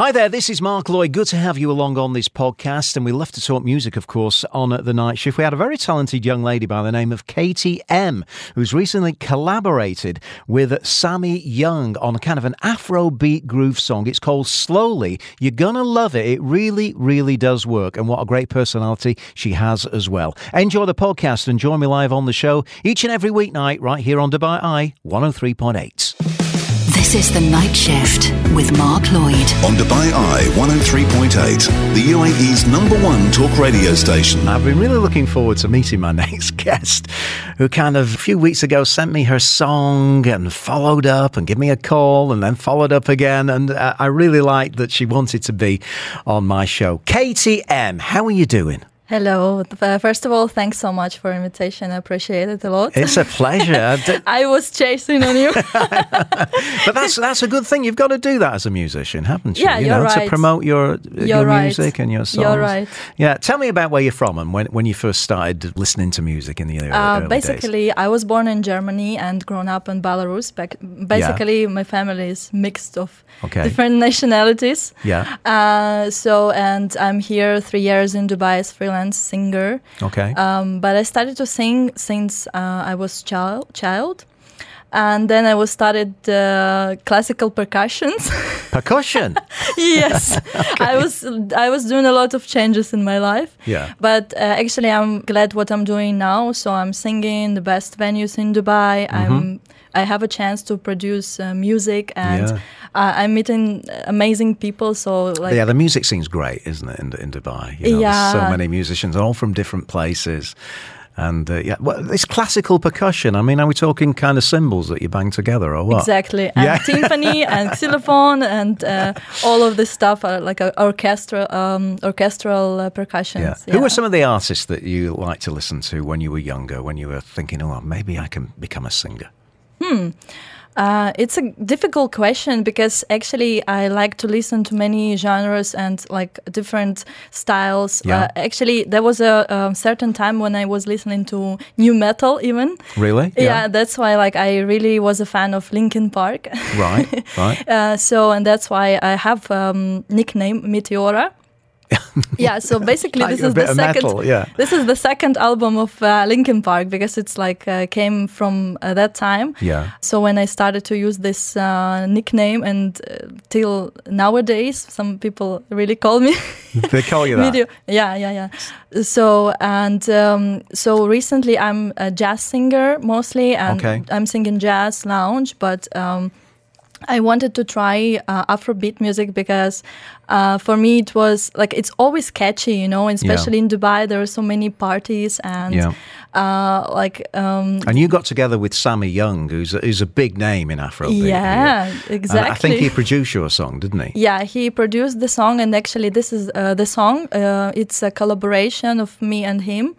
Hi there, this is Mark Lloyd. Good to have you along on this podcast. And we love to talk music, of course, on the night shift. We had a very talented young lady by the name of Kati M, who's recently collaborated with Sammy Young on a kind of an Afrobeat groove song. It's called Slowly. You're going to love it. It really, really does work. And what a great personality she has as well. Enjoy the podcast and join me live on the show each and every weeknight right here on Dubai Eye 103.8. This is The Night Shift with Mark Lloyd. On Dubai Eye 103.8, the UAE's number one talk radio station. I've been really looking forward to meeting my next guest, who kind of a few weeks ago sent me her song and followed up and gave me a call and then followed up again. And uh, I really liked that she wanted to be on my show. Kati M, how are you doing? Hello. Uh, first of all, thanks so much for invitation. I appreciate it a lot. It's a pleasure. I was chasing on you. but that's that's a good thing. You've got to do that as a musician, haven't you? Yeah, you you're know, right. to promote your You're your right. music and your songs. You're right. Yeah. Tell me about where you're from and when, when you first started listening to music in the early, Uh, early days. basically, I was born in Germany and grown up in Belarus. Basically, my family is mixed of Okay. different nationalities. Yeah. Uh, so, and I'm here three years in Dubai as freelance singer. Okay. Um, but I started to sing since uh, I was child, child. And then I was started uh, classical percussions. Percussion. yes, I was I was doing a lot of changes in my life. Yeah. But uh, actually, I'm glad what I'm doing now. So I'm singing the best venues in Dubai. Mm-hmm. I'm I have a chance to produce uh, music, and Yeah. uh, I'm meeting amazing people. So like yeah, the music scene's great, isn't it, in, in Dubai? You know, There's so many musicians, all from different places. And uh, yeah, well, it's classical percussion. I mean, are we talking kind of cymbals that you bang together or what? Exactly, and Yeah. timpani and xylophone and uh, all of this stuff are like a orchestra, um, orchestral uh, percussions. Yeah. Who were some of the artists that you liked to listen to when you were younger, when you were thinking, oh, maybe I can become a singer? Uh, it's a difficult question because actually I like to listen to many genres and like different styles. Yeah. Uh, actually, there was a, um certain time when I was listening to nu metal even. Really? Yeah. that's why like I really was a fan of Linkin Park. Right, right. uh, so and that's why I have um, nickname Meteora. yeah, so basically Like this is the second. metal, yeah. This is the second album of uh, Linkin Park because it's like uh, came from uh, that time. Yeah. So when I started to use this uh, nickname, and uh, till nowadays, some people really call me They call you that? Yeah, yeah, yeah. So and um, so recently, I'm a jazz singer mostly, and Okay. I'm singing jazz lounge, but. Um, I wanted to try uh, Afrobeat music because uh, for me it was like it's always catchy, you know. Especially in Dubai, there are so many parties and Yeah. uh, like um, And you got together with Sammy Young, who's a, who's a big name in Afrobeat. yeah, And exactly. I think he produced your song, didn't he? Yeah, he produced the song, and actually, this is uh, the song. Uh, it's a collaboration of me and him.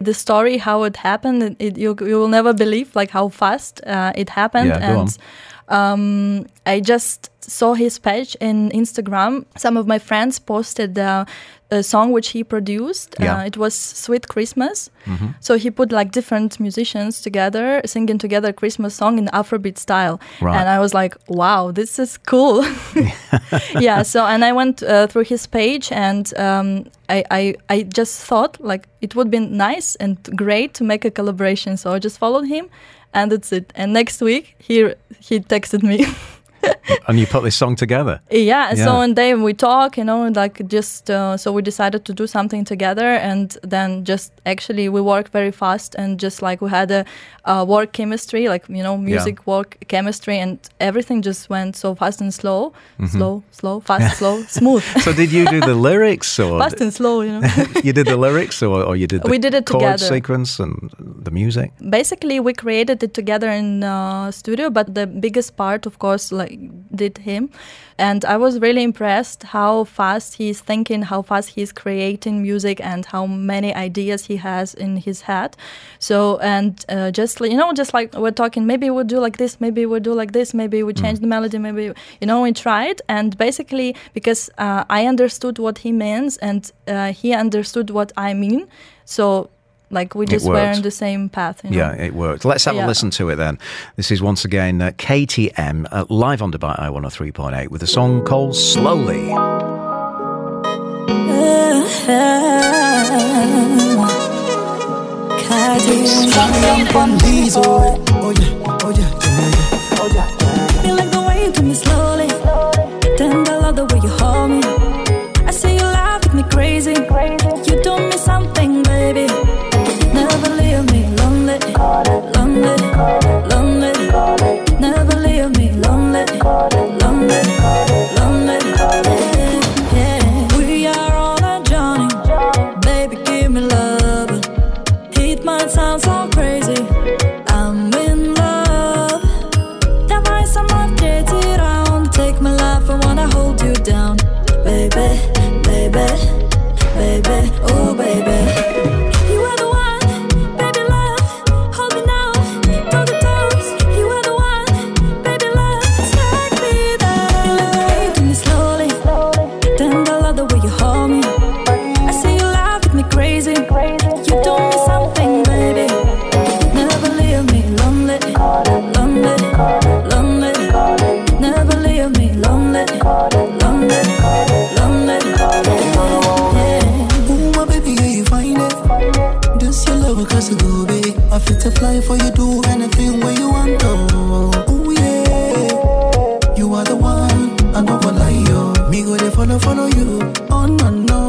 The story, how it happened, it, it- you you will never believe like how fast uh, it happened. Yeah, go and um, I just saw his page in Instagram. Some of my friends posted uh, a song which he produced. Yeah. Uh, it was "Sweet Christmas." Mhm. So he put like different musicians together, singing together a Christmas song in Afrobeat style. Right. And I was like, wow, this is cool. yeah. So, and I went uh, through his page and um, I, I, I just thought like it would be nice and great to make a collaboration. So I just followed him and that's it. And next week he, he texted me. And you put this song together. Yeah, Yeah. so and then we talk, you know, like just uh, so we decided to do something together, and then just actually we work very fast, and just like we had a uh, work chemistry, like you know, music work chemistry, and everything just went so fast and slow, Mm-hmm. slow, slow, fast, slow, smooth, So did you do the lyrics or fast and slow, you know. you did the lyrics or, or you did the We did it chord together. sequence and the music? basically we created it together in uh, studio but the biggest part of course like did him. And i was really impressed how fast he's thinking how fast he's creating music and how many ideas he has in his head. So and uh, just like- you know just like we're talking maybe we'll do like this maybe we'll do like this maybe we change the melody maybe you know we tried. And basically because uh, i understood what he means and uh, he understood what i mean. So like we just were worked. in the same path. You know? Yeah, it worked. Let's have a listen to it then. This is once again uh, Kati M uh, live on Dubai Eye 103.8 with a song called Slowly. Please, oh, oh yeah, oh yeah, yeah, Feel like the way you me slowly. Fly for you, do anything where you want to. Ooh, yeah. You are the one, I don't gonna lie, yo. Me go to follow, follow you. Oh, no, no.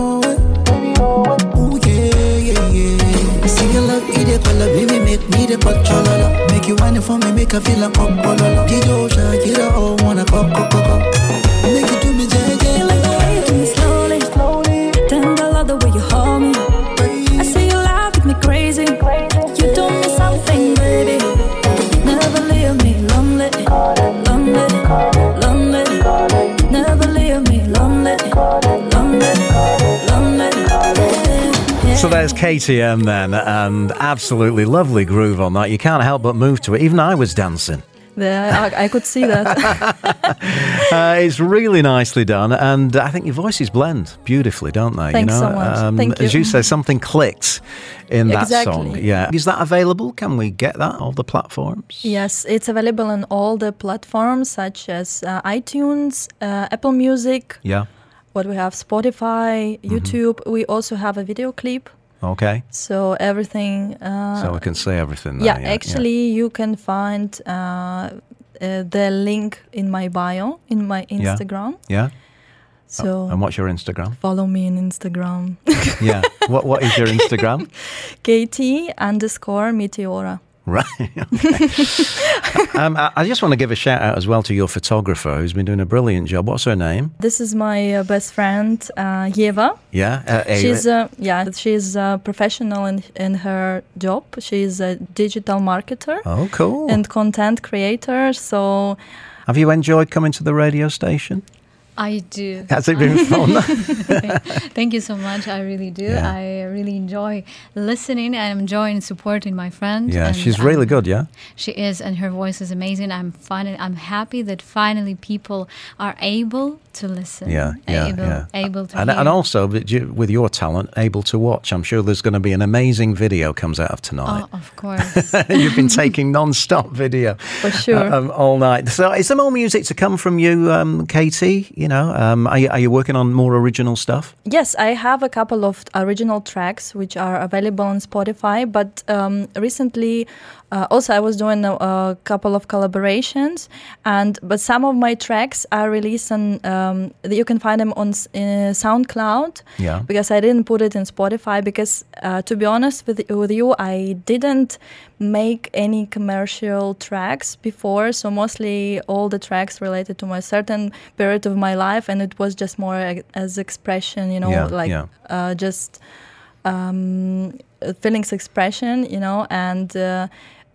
Ooh, yeah, yeah, yeah. See your love, eat it, color, baby, make me the controller. Make you it for me, make her feel like pop, bololo. Kati M then, and absolutely lovely groove on that. You can't help but move to it. Even I was dancing. Yeah, I, I could see that. Uh, it's really nicely done, and I think your voices blend beautifully, don't they? Thanks you know? so much. Um, Thank As you. you say, something clicked in that Exactly. song. Yeah, is that available? Can we get that on the platforms? yes, it's available on all the platforms such as uh, iTunes, uh, Apple Music. Yeah. What we have Spotify, Mm-hmm. YouTube. We also have a video clip. Okay. So everything. Uh, So we can see everything. Yeah, yeah, actually, you can find uh, uh, the link in my bio in my Yeah. Instagram. Yeah. So And what's your Instagram? follow me on Instagram, yeah. What What is your Instagram? KT underscore Meteora. Right. Um, I, I just want to give a shout out as well to your photographer who's been doing a brilliant job. What's her name? This is my uh, best friend uh, Yeva. Yeah. Uh, A- She's uh, yeah, she's a professional in in her job. She's a digital marketer oh, cool. and content creator. So Have you enjoyed coming to the radio station? I do. Has it been fun? Thank you so much. I really do. Yeah. I really enjoy listening and enjoying supporting my friend. yeah, she's really um, good. Yeah. She is, and her voice is amazing. I'm finally, I'm happy that finally people are able to listen. Yeah, yeah, able, yeah. able to And, hear. and also, with your talent, able to watch. I'm sure there's going to be an amazing video comes out of tonight. Oh, of course. You've been taking non-stop video For sure. uh, um, all night. So, is there more music to come from you, um, Kati? You know, um, are, you, are you working on more original stuff? Yes, I have a couple of original tracks which are available on Spotify, but um, recently uh, also I was doing a, a couple of collaborations, and but some of my tracks are released on um, you can find them on uh, SoundCloud. Yeah. Because I didn't put it in Spotify because uh, to be honest with with you, I didn't make any commercial tracks before, so mostly all the tracks related to my certain period of my life, and it was just more as expression, you know, Yeah, like yeah. uh, just um, uh, feelings expression, you know, and uh,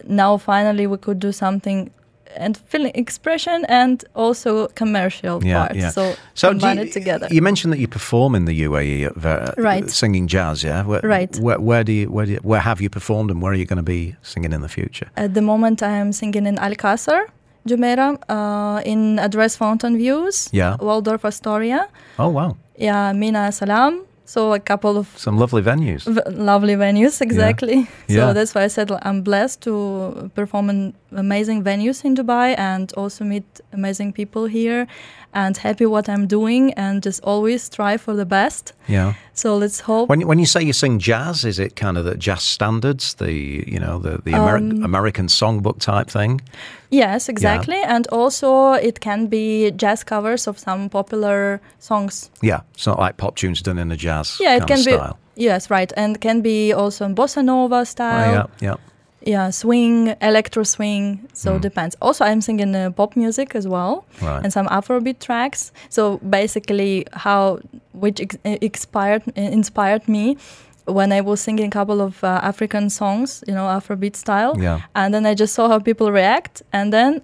now finally we could do something and feeling expression and also commercial Yeah, part. yeah. So, So, combine you, it together. You mentioned that you perform in the UAE, at, Ver- Right. Singing jazz, yeah. Where, Right. Where, where do you, where do you, where have you performed, and where are you going to be singing in the future? At the moment, I am singing in Al Qasr, Jumeirah, uh, in Address Fountain Views, Yeah. Waldorf Astoria, Oh wow. yeah, Mina Salam, So a couple of Some lovely venues. v- lovely venues, exactly. Yeah. So that's why I said I'm blessed to perform in amazing venues in Dubai and also meet amazing people here, and happy what I'm doing and just always strive for the best. Yeah. So let's hope. When when you say you sing jazz, is it kind of the jazz standards, the you know the the Ameri- Um, American songbook type thing? Yes, exactly. And also, it can be jazz covers of some popular songs. Yeah, it's not like pop tunes done in a jazz Yeah, it can be. style. Yes, right. And can be also in bossa nova Oh, style. yeah, yeah. Yeah, swing, electro swing. So Mm. depends. Also, I'm singing uh, pop music as well, Right. and some Afrobeat tracks. So basically, how which ex- expired inspired me when I was singing a couple of uh, African songs, you know, Afrobeat style. Yeah. And then I just saw how people react, and then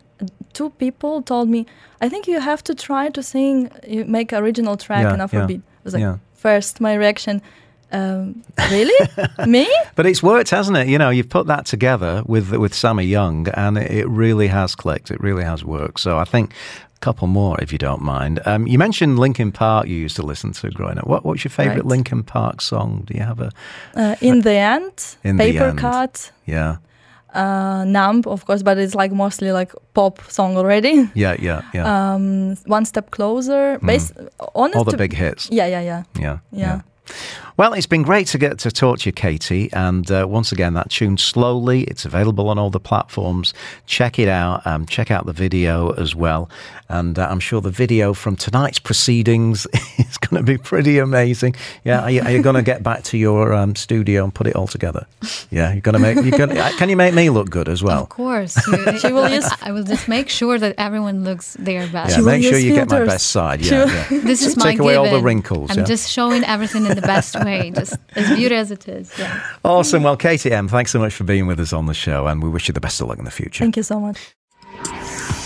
two people told me, "I think you have to try to sing, you make original track Yeah, in yeah, Afrobeat." I was like, yeah. first my reaction. Um, really? Me? But it's worked, hasn't it? You know, you've put that together with with Sammy Young, and it, it really has clicked. It really has worked. So I think a couple more, if you don't mind. Um, you mentioned Linkin Park. You used to listen to growing up. What, what's your favourite Right. Linkin Park song? Do you have a? Uh, in the end, In the paper end. cut, Yeah, uh, numb, of course, but it's like mostly like pop song already. yeah, yeah, yeah. Um, one step closer. Bas- honest Mm. All the big hits. Yeah, yeah, yeah, Yeah, yeah. Well, it's been great to get to talk to you, Kati. And uh, once again, that tune slowly. It's available on all the platforms. Check it out. Um, check out the video as well. And uh, I'm sure the video from tonight's proceedings is going to be pretty amazing. Yeah, are you, you going to get back to your um, studio and put it all together? Yeah, you're going to make. You're gonna, can you make me look good as well? Of course. You, She will I- I will just make sure that everyone looks their best. Yeah, She make sure use you get my best side. Yeah, yeah. This is my Take away all the wrinkles. I'm yeah. just showing everything in the best way, just as beautiful as it is. Yeah. Awesome. Well, Kati M, thanks so much for being with us on the show, and we wish you the best of luck in the future. Thank you so much.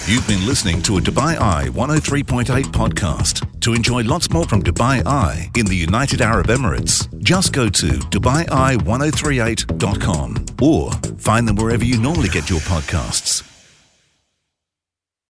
You've been listening to a Dubai Eye 103.8 podcast. To enjoy lots more from Dubai Eye in the United Arab Emirates, just go to DubaiEye1038.com or find them wherever you normally get your podcasts.